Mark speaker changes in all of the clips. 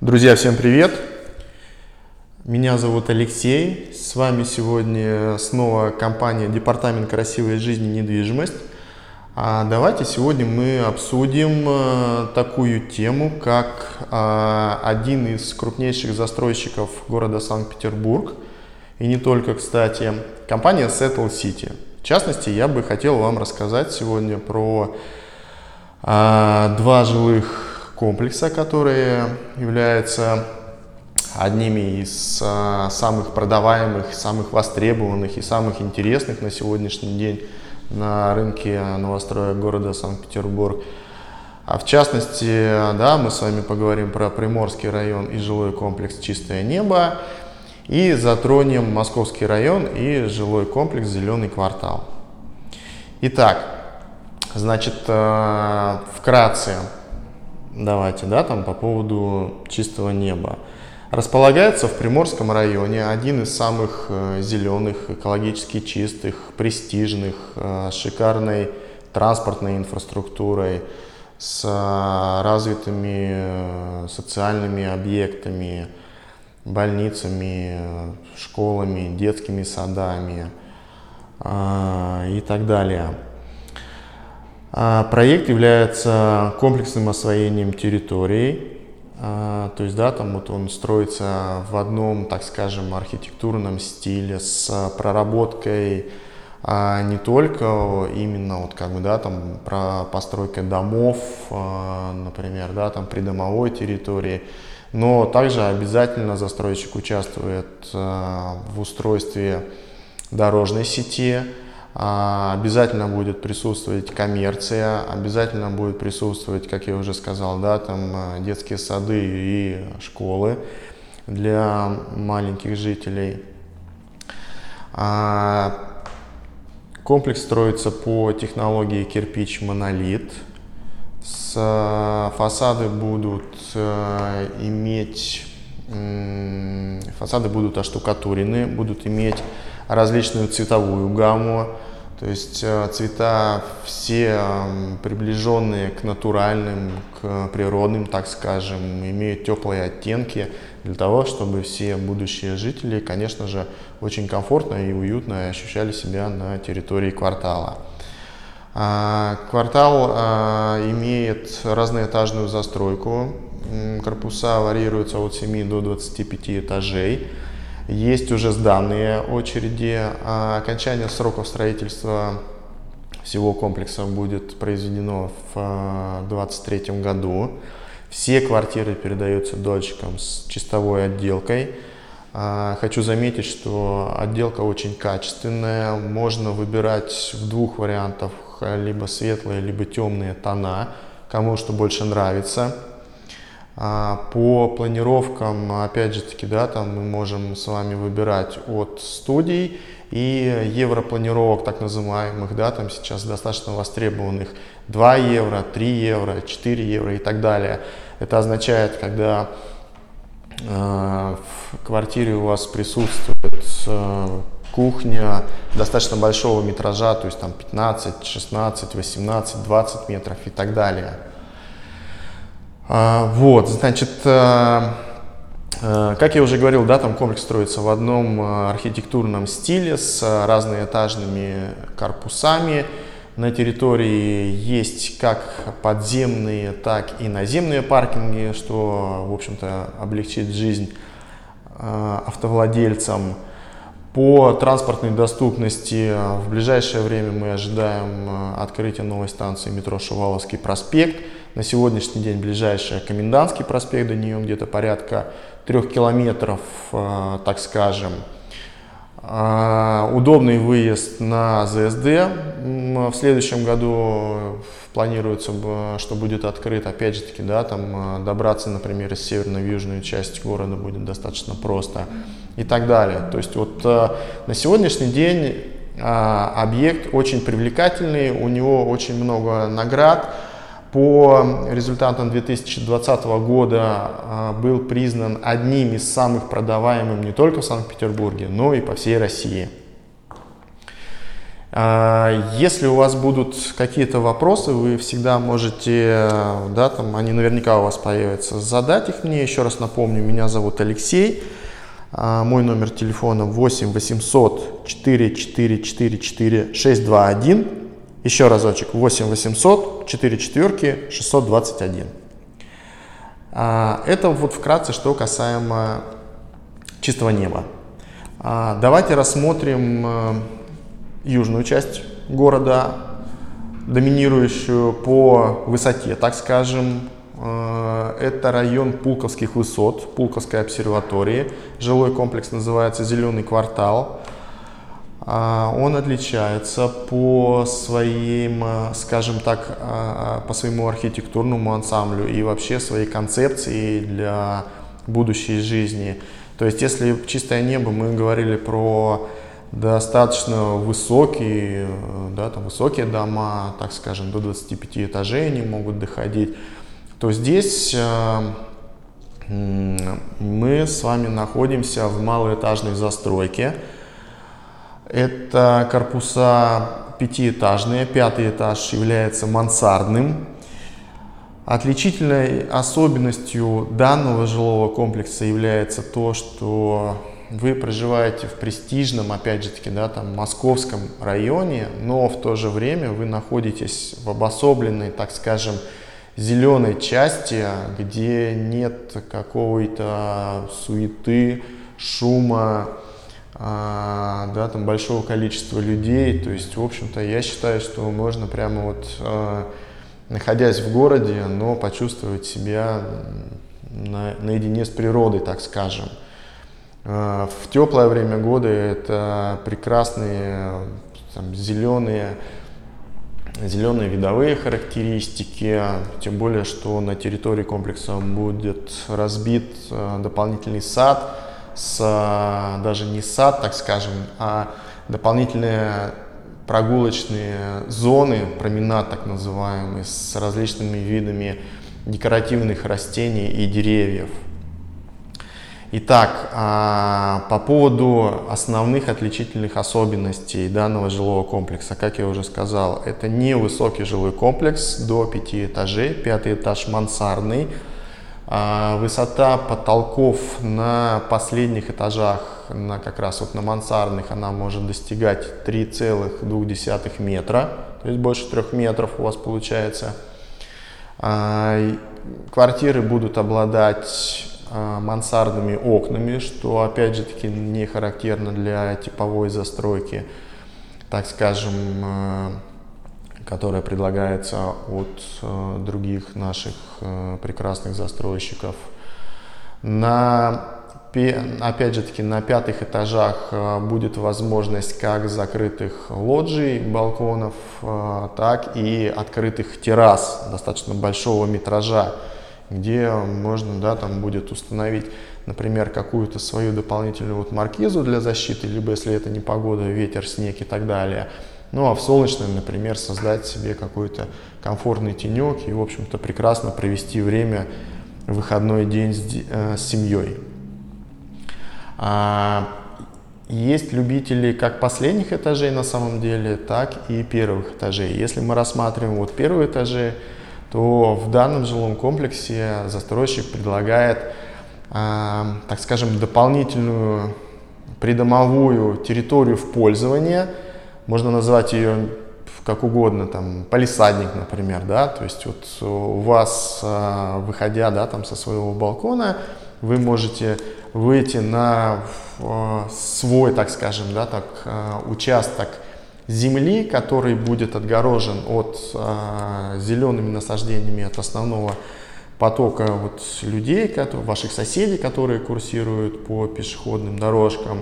Speaker 1: Друзья, всем привет! Меня зовут Алексей. С вами сегодня снова компания Департамент красивой жизни недвижимость. А давайте сегодня мы обсудим э, такую тему, как э, один из крупнейших застройщиков города Санкт-Петербург, и не только, кстати, компания Settle City. В частности, я бы хотел вам рассказать сегодня про э, два жилых комплекса, которые являются одними из э, самых продаваемых, самых востребованных и самых интересных на сегодняшний день на рынке новостроек города Санкт-Петербург. А в частности, да, мы с вами поговорим про Приморский район и жилой комплекс «Чистое небо», и затронем Московский район и жилой комплекс «Зеленый квартал». Итак, значит, э, вкратце, давайте, да, там по поводу чистого неба. Располагается в Приморском районе, один из самых э, зеленых, экологически чистых, престижных, э, шикарной транспортной инфраструктурой, с э, развитыми социальными объектами, больницами, школами, детскими садами и так далее. А проект является комплексным освоением территорий, а, то есть, да, там вот он строится в одном, так скажем, архитектурном стиле с проработкой а не только именно вот как бы, да, там про постройкой домов, например, да, там придомовой территории, но также обязательно застройщик участвует в устройстве дорожной сети, обязательно будет присутствовать коммерция, обязательно будет присутствовать, как я уже сказал, да, там а, детские сады и школы для маленьких жителей. А, комплекс строится по технологии кирпич-монолит. Фасады будут иметь фасады будут оштукатурены, будут иметь различную цветовую гамму, то есть э, цвета все приближенные к натуральным, к природным, так скажем, имеют теплые оттенки для того, чтобы все будущие жители, конечно же, очень комфортно и уютно ощущали себя на территории квартала. А, квартал а, имеет разноэтажную застройку, корпуса варьируются от 7 до 25 этажей. Есть уже сданные очереди. А окончание сроков строительства всего комплекса будет произведено в 2023 а, году. Все квартиры передаются дольщикам с чистовой отделкой. А, хочу заметить, что отделка очень качественная. Можно выбирать в двух вариантах, либо светлые, либо темные тона, кому что больше нравится. А, по планировкам, опять же таки, да, там мы можем с вами выбирать от студий и европланировок, так называемых, да, там сейчас достаточно востребованных 2 евро, 3 евро, 4 евро и так далее. Это означает, когда э, в квартире у вас присутствует э, кухня достаточно большого метража, то есть там 15, 16, 18, 20 метров и так далее. А, вот, значит, э, э, как я уже говорил, да, там комплекс строится в одном э, архитектурном стиле с разноэтажными корпусами. На территории есть как подземные, так и наземные паркинги, что, в общем-то, облегчит жизнь автовладельцам. По транспортной доступности в ближайшее время мы ожидаем открытия новой станции метро Шуваловский проспект. На сегодняшний день ближайшая Комендантский проспект, до нее где-то порядка трех километров, э, так скажем. А, удобный выезд на ЗСД. В следующем году планируется, что будет открыт, опять же таки, да, там э, добраться, например, из северной в южную часть города будет достаточно просто и так далее. То есть вот э, на сегодняшний день объект очень привлекательный, у него очень много наград, по результатам 2020 года а, был признан одним из самых продаваемых не только в Санкт-Петербурге, но и по всей России. А, если у вас будут какие-то вопросы, вы всегда можете, да, там, они наверняка у вас появятся, задать их мне. Еще раз напомню, меня зовут Алексей. А, мой номер телефона 8 800 4444 621. Еще разочек. 8 800 4 четверки 621. Это вот вкратце, что касаемо чистого неба. А, давайте рассмотрим э, южную часть города, доминирующую по высоте, так скажем. Э, это район Пулковских высот, Пулковской обсерватории. Жилой комплекс называется «Зеленый квартал». А, он отличается по своим, э, скажем так, э, по своему архитектурному ансамблю и вообще своей концепции для будущей жизни. То есть, если чистое небо, мы говорили про достаточно высокие, да, там высокие дома, так скажем, до 25 этажей они могут доходить, то здесь э, мы с вами находимся в малоэтажной застройке. Это корпуса пятиэтажные, пятый этаж является мансардным. Отличительной особенностью данного жилого комплекса является то, что вы проживаете в престижном, опять же таки, да, там, московском районе, но в то же время вы находитесь в обособленной, так скажем, зеленой части, где нет какой-то суеты, шума, да, там большого количества людей. То есть, в общем-то, я считаю, что можно прямо вот, а, находясь в городе, но почувствовать себя на, наедине с природой, так скажем. А, в теплое время года это прекрасные там, зеленые зеленые видовые характеристики, тем более, что на территории комплекса будет разбит дополнительный сад, с, э, даже не сад, так скажем, а дополнительные прогулочные зоны, променад так называемый, с различными видами декоративных растений и деревьев. Итак, а, по поводу основных отличительных особенностей данного жилого комплекса, как я уже сказал, это не высокий жилой комплекс до 5 этажей, пятый этаж мансардный, высота потолков на последних этажах, на, как раз вот на мансардных, она может достигать 3,2 метра, то есть больше 3 метров у вас получается. А, квартиры будут обладать а, мансардными окнами, что опять же таки не характерно для типовой застройки, так скажем, которая предлагается от э, других наших э, прекрасных застройщиков. На, опять же таки на пятых этажах будет возможность как закрытых лоджий, балконов, так и открытых террас достаточно большого метража где можно, да, там будет установить, например, какую-то свою дополнительную вот маркизу для защиты, либо если это не погода, ветер, снег и так далее. Ну а в солнечном, например, создать себе какой-то комфортный тенек и, в общем-то, прекрасно провести время выходной день с, э, с семьей. А, есть любители как последних этажей на самом деле, так и первых этажей. Если мы рассматриваем вот первые этажи, то в данном жилом комплексе застройщик предлагает, э, так скажем, дополнительную придомовую территорию в пользование. Можно назвать ее как угодно, там, полисадник, например, да, то есть вот у вас, э, выходя, да, там со своего балкона, вы можете выйти на э, свой, так скажем, да, так, участок земли, который будет отгорожен от зелеными насаждениями от основного потока вот людей, которые, ваших соседей, которые курсируют по пешеходным дорожкам.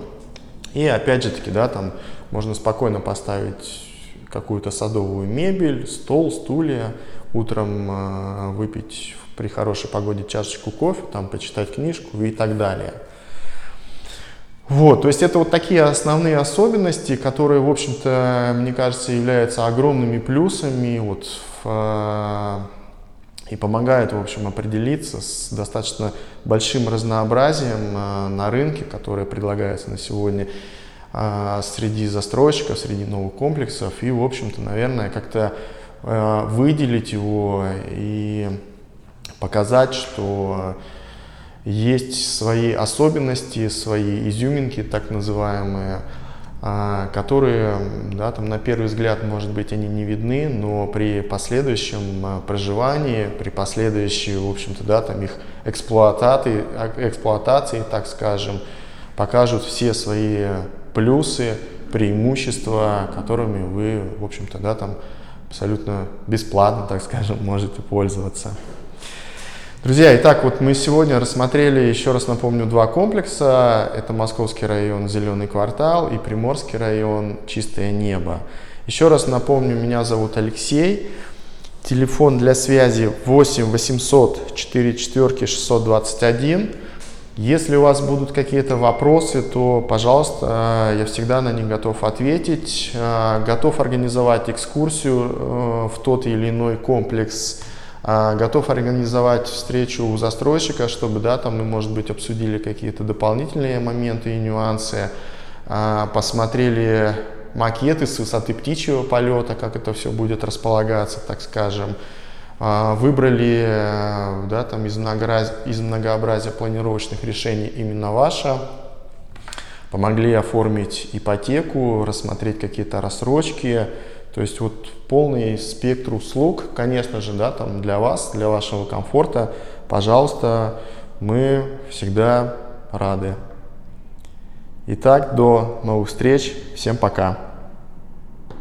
Speaker 1: И опять же таки, да, там можно спокойно поставить какую-то садовую мебель, стол, стулья, утром э, выпить при хорошей погоде чашечку кофе, там почитать книжку и так далее. Вот, то есть это вот такие основные особенности, которые, в общем-то, мне кажется, являются огромными плюсами вот, в, э, и помогают, в общем, определиться с достаточно большим разнообразием э, на рынке, которое предлагается на сегодня. а, среди застройщиков, среди новых комплексов и, в общем-то, наверное, как-то а, выделить его и показать, что есть свои особенности, свои изюминки, так называемые, которые, да, там на первый взгляд, может быть, они не видны, но при последующем а, проживании, при последующей, в общем-то, да, там их эксплуатации, эксплуатации, так скажем, покажут все свои плюсы, преимущества, которыми вы, в общем-то, да, там абсолютно бесплатно, так скажем, можете пользоваться. Друзья, итак, вот мы сегодня рассмотрели, еще раз напомню, два комплекса. Это Московский район Зеленый квартал и Приморский район Чистое небо. Еще раз напомню, меня зовут Алексей. Телефон для связи 8 800 44 621. Если у вас будут какие-то вопросы, то, пожалуйста, я всегда на них готов ответить. Готов организовать экскурсию э, в тот или иной комплекс готов организовать встречу у застройщика, чтобы, да, там мы, может быть, обсудили какие-то дополнительные моменты и нюансы, а, посмотрели макеты с высоты птичьего полета, как это все будет располагаться, так скажем, а, выбрали да, там из, многообразия, из многообразия планировочных решений именно ваше, помогли оформить ипотеку, рассмотреть какие-то рассрочки, то есть вот полный спектр услуг, конечно же, да, там для вас, для вашего комфорта, пожалуйста, мы всегда рады. Итак, до новых встреч. Всем пока.